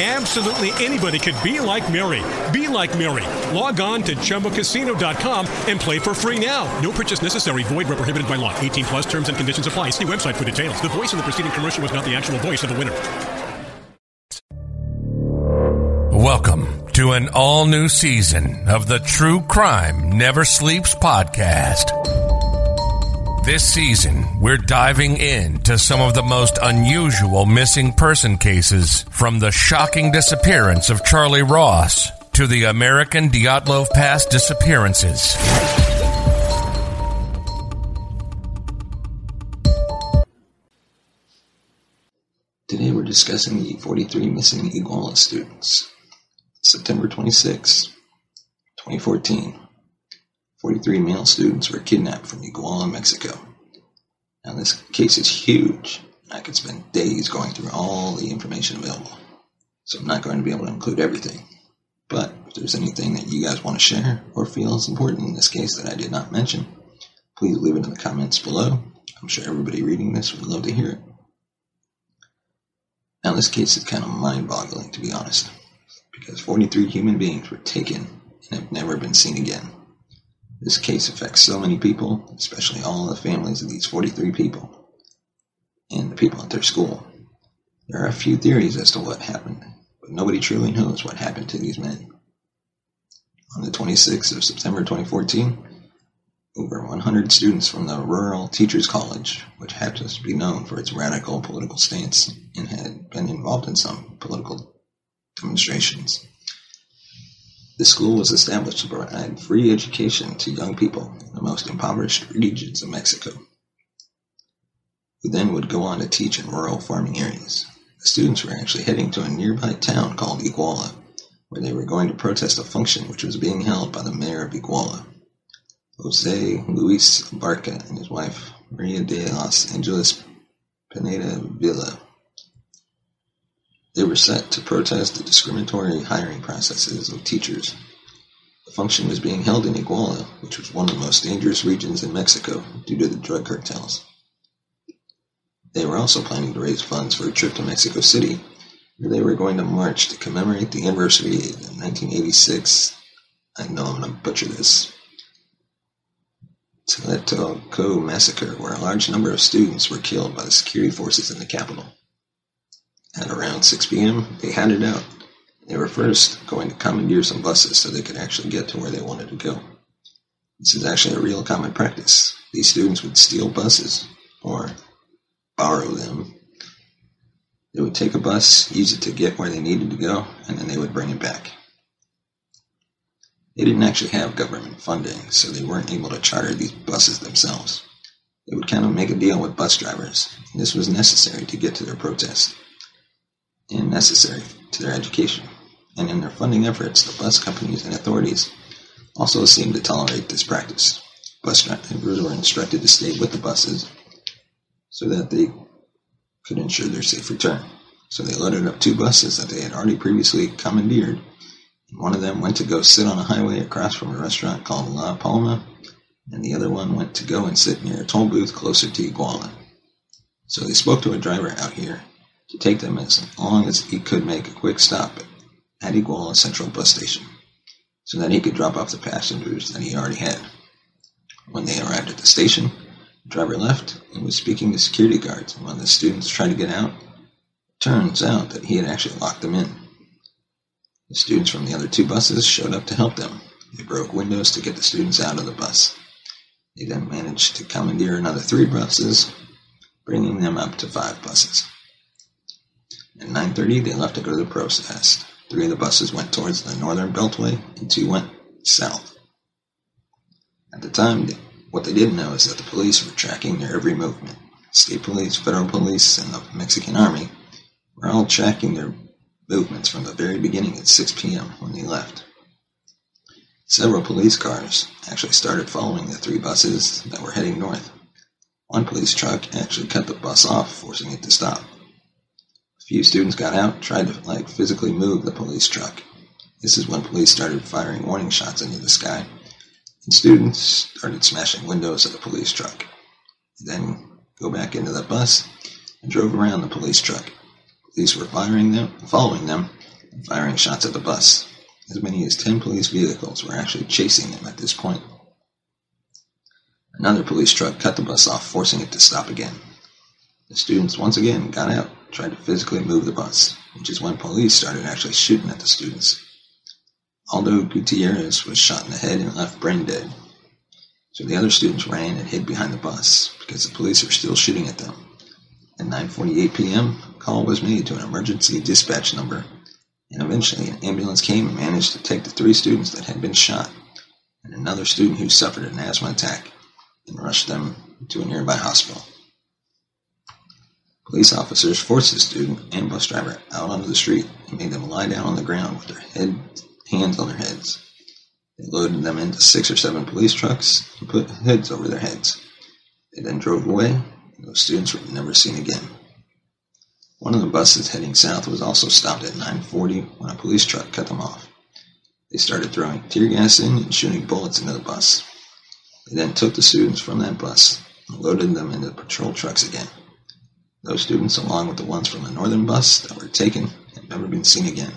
Absolutely anybody could be like Mary. Be like Mary. Log on to ChumbaCasino.com and play for free now. No purchase necessary. Void where prohibited by law. 18 plus terms and conditions apply. See website for details. The voice in the preceding commercial was not the actual voice of the winner. Welcome to an all new season of the True Crime Never Sleeps podcast. This season, we're diving into some of the most unusual missing person cases from the shocking disappearance of Charlie Ross to the American Dyatlov Pass disappearances. Today we're discussing the 43 missing Iguala students. September 26, 2014. 43 male students were kidnapped from Iguala, Mexico. Now this case is huge. I could spend days going through all the information available. So I'm not going to be able to include everything. But if there's anything that you guys want to share or feel is important in this case that I did not mention, please leave it in the comments below. I'm sure everybody reading this would love to hear it. Now, this case is kind of mind boggling, to be honest, because 43 human beings were taken and have never been seen again. This case affects so many people, especially all the families of these 43 people and the people at their school. There are a few theories as to what happened, but nobody truly knows what happened to these men. On the 26th of September 2014, over 100 students from the Rural Teachers College, which happens to be known for its radical political stance and had been involved in some political demonstrations. The school was established to provide free education to young people in the most impoverished regions of Mexico, who then would go on to teach in rural farming areas. The students were actually heading to a nearby town called Iguala, where they were going to protest a function which was being held by the mayor of Iguala. Jose Luis Barca and his wife Maria de Los Angeles Pineda Villa. They were set to protest the discriminatory hiring processes of teachers. The function was being held in Iguala, which was one of the most dangerous regions in Mexico due to the drug cartels. They were also planning to raise funds for a trip to Mexico City, where they were going to march to commemorate the anniversary of the 1986. I know I'm going to butcher this. Tlatelolco massacre, where a large number of students were killed by the security forces in the capital. At around 6 p.m., they had it out. They were first going to commandeer some buses so they could actually get to where they wanted to go. This is actually a real common practice. These students would steal buses or borrow them. They would take a bus, use it to get where they needed to go, and then they would bring it back. They didn't actually have government funding, so they weren't able to charter these buses themselves. They would kind of make a deal with bus drivers. This was necessary to get to their protest and necessary to their education. And in their funding efforts, the bus companies and authorities also seemed to tolerate this practice. Bus drivers were instructed to stay with the buses so that they could ensure their safe return. So they loaded up two buses that they had already previously commandeered and one of them went to go sit on a highway across from a restaurant called La Palma, and the other one went to go and sit near a toll booth closer to Iguala. So they spoke to a driver out here to take them as long as he could make a quick stop at Iguala Central Bus Station so that he could drop off the passengers that he already had. When they arrived at the station, the driver left and was speaking to security guards. When the students tried to get out, it turns out that he had actually locked them in. The students from the other two buses showed up to help them. They broke windows to get the students out of the bus. They then managed to commandeer another three buses, bringing them up to five buses. At 9.30, they left to go to the protest. Three of the buses went towards the northern beltway, and two went south. At the time, what they didn't know is that the police were tracking their every movement. State police, federal police, and the Mexican army were all tracking their movements from the very beginning at 6 p.m. when they left. Several police cars actually started following the three buses that were heading north. One police truck actually cut the bus off, forcing it to stop. A few students got out, tried to like physically move the police truck. This is when police started firing warning shots into the sky, and students started smashing windows of the police truck. Then go back into the bus and drove around the police truck. Police were firing them, following them, and firing shots at the bus. As many as ten police vehicles were actually chasing them at this point. Another police truck cut the bus off, forcing it to stop again. The students once again got out, tried to physically move the bus, which is when police started actually shooting at the students. Aldo Gutierrez was shot in the head and left brain dead. So the other students ran and hid behind the bus because the police were still shooting at them. At 9:48 p.m., a call was made to an emergency dispatch number, and eventually an ambulance came and managed to take the three students that had been shot and another student who suffered an asthma attack and rushed them to a nearby hospital. Police officers forced the student and bus driver out onto the street and made them lie down on the ground with their head, hands on their heads. They loaded them into six or seven police trucks and put hoods over their heads. They then drove away and those students were never seen again. One of the buses heading south was also stopped at 9:40 when a police truck cut them off. They started throwing tear gas in and shooting bullets into the bus. They then took the students from that bus and loaded them into patrol trucks again. Those students, along with the ones from the northern bus that were taken, have never been seen again.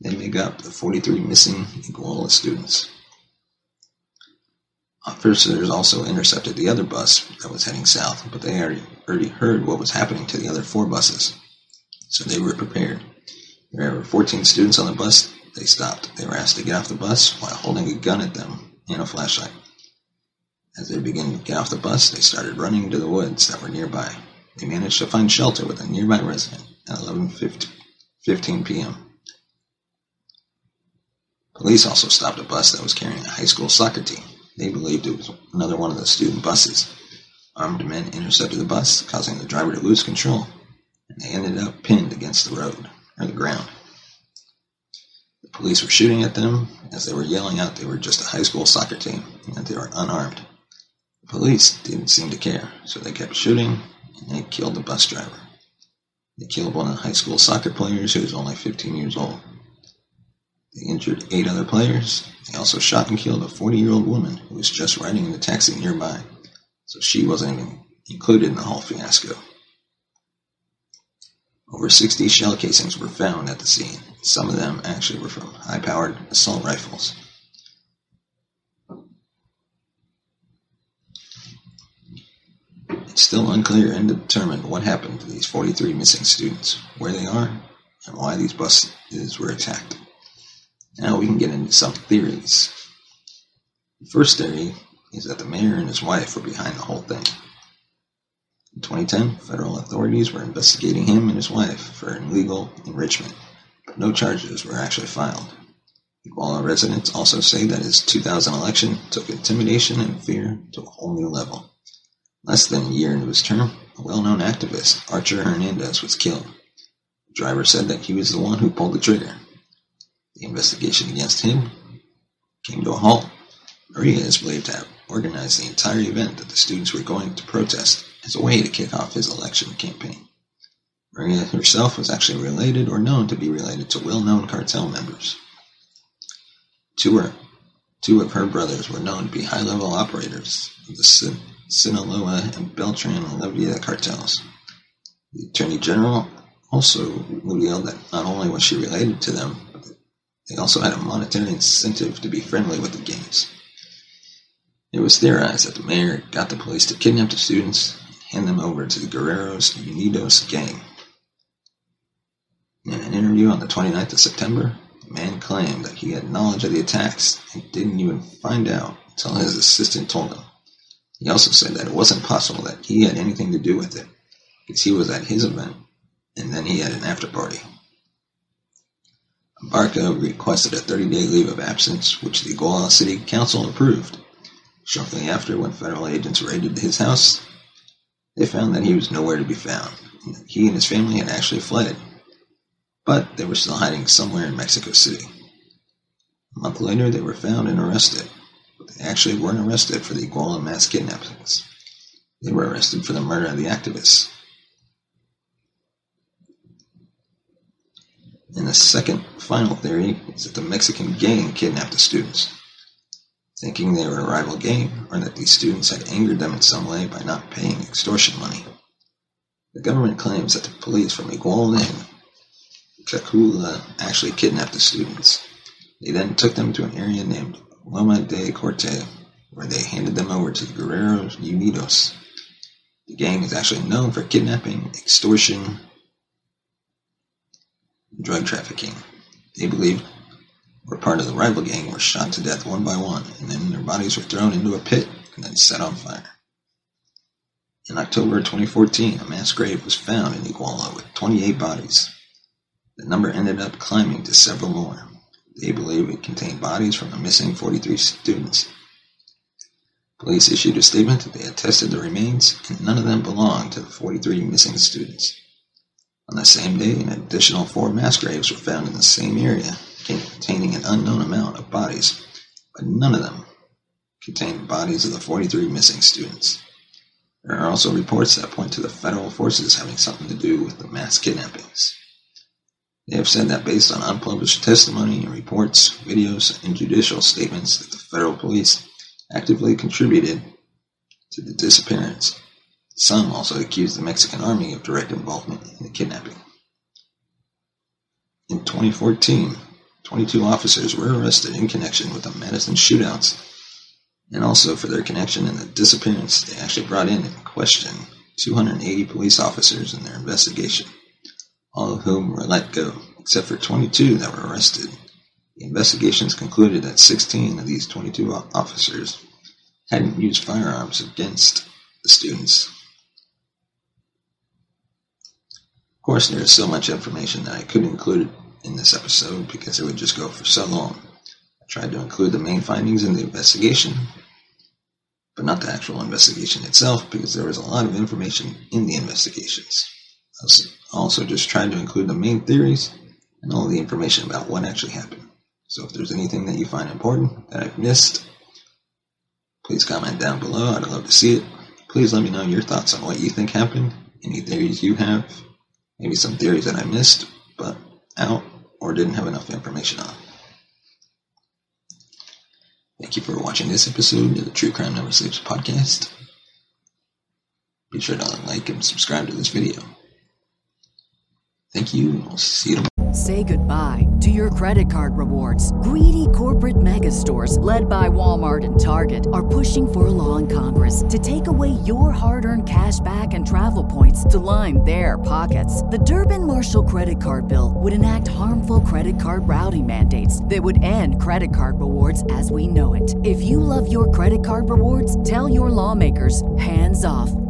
They make up the 43 missing Iguala students. Officers also intercepted the other bus that was heading south, but they already, already heard what was happening to the other four buses, so they were prepared. There were 14 students on the bus. They stopped. They were asked to get off the bus while holding a gun at them and a flashlight. As they began to get off the bus, they started running into the woods that were nearby. They managed to find shelter with a nearby resident at 11:15 p.m. Police also stopped a bus that was carrying a high school soccer team. They believed it was another one of the student buses. Armed men intercepted the bus, causing the driver to lose control, and they ended up pinned against the road, or the ground. The police were shooting at them as they were yelling out they were just a high school soccer team and that they were unarmed. The police didn't seem to care, so they kept shooting and they killed the bus driver. They killed one of the high school soccer players who was only 15 years old. They injured eight other players. They also shot and killed a 40 year old woman who was just riding in a taxi nearby, so she wasn't even included in the whole fiasco. Over 60 shell casings were found at the scene. Some of them actually were from high powered assault rifles. Still unclear and determined what happened to these 43 missing students, where they are, and why these buses were attacked. Now we can get into some theories. The first theory is that the mayor and his wife were behind the whole thing. In 2010, federal authorities were investigating him and his wife for illegal enrichment, but no charges were actually filed. Iguala residents also say that his 2000 election took intimidation and fear to a whole new level. Less than a year into his term, a well-known activist, Archer Hernandez, was killed. The driver said that he was the one who pulled the trigger. The investigation against him came to a halt. Maria is believed to have organized the entire event that the students were going to protest as a way to kick off his election campaign. Maria herself was actually related or known to be related to well-known cartel members. Two, her, two of her brothers were known to be high-level operators of the Sinaloa and Beltran and Olivia uh, cartels. The Attorney General also revealed that not only was she related to them, but they also had a monetary incentive to be friendly with the gangs. It was theorized that the mayor got the police to kidnap the students and hand them over to the Guerreros Unidos gang. In an interview on the 29th of September, the man claimed that he had knowledge of the attacks and didn't even find out until his assistant told him. He also said that it wasn't possible that he had anything to do with it, because he was at his event and then he had an after party. Barca requested a 30 day leave of absence, which the Iguala City Council approved. Shortly after, when federal agents raided his house, they found that he was nowhere to be found, and that he and his family had actually fled. But they were still hiding somewhere in Mexico City. A month later, they were found and arrested, they actually weren't arrested for the Iguala mass kidnappings. They were arrested for the murder of the activists. And the second final theory is that the Mexican gang kidnapped the students thinking they were a rival gang or that these students had angered them in some way by not paying extortion money. The government claims that the police from Iguala and actually kidnapped the students. They then took them to an area named Loma de Corte, where they handed them over to the Guerreros Unidos. The gang is actually known for kidnapping, extortion, drug trafficking. They believe were part of the rival gang were shot to death one by one, and then their bodies were thrown into a pit and then set on fire. In October 2014, a mass grave was found in Iguala with 28 bodies. The number ended up climbing to several more. They believe it contained bodies from the missing 43 students. Police issued a statement that they had tested the remains, and none of them belonged to the 43 missing students. On the same day, an additional four mass graves were found in the same area, containing an unknown amount of bodies, but none of them contained bodies of the 43 missing students. There are also reports that point to the federal forces having something to do with the mass kidnappings. They have said that based on unpublished testimony and reports, videos, and judicial statements that the federal police actively contributed to the disappearance. Some also accused the Mexican army of direct involvement in the kidnapping. In 2014, 22 officers were arrested in connection with the Madison shootouts and also for their connection in the disappearance. They actually brought in and questioned 280 police officers in their investigation, all of whom were let go, except for 22 that were arrested. The investigations concluded that 16 of these 22 officers hadn't used firearms against the students. Of course, there is so much information that I couldn't include in this episode because it would just go for so long. I tried to include the main findings in the investigation, but not the actual investigation itself because there was a lot of information in the investigations. Also just trying to include the main theories and all the information about what actually happened. So if there's anything that you find important that I've missed, please comment down below. I'd love to see it. Please let me know your thoughts on what you think happened, any theories you have, maybe some theories that I missed, but out or didn't have enough information on. Thank you for watching this episode of the True Crime Never Sleeps podcast. Be sure to like and subscribe to this video. Thank you, I'll see you tomorrow. Say goodbye to your credit card rewards. Greedy corporate mega stores, led by Walmart and Target, are pushing for a law in Congress to take away your hard earned cash back and travel points to line their pockets. The Durbin Marshall credit card bill would enact harmful credit card routing mandates that would end credit card rewards as we know it. If you love your credit card rewards, tell your lawmakers hands off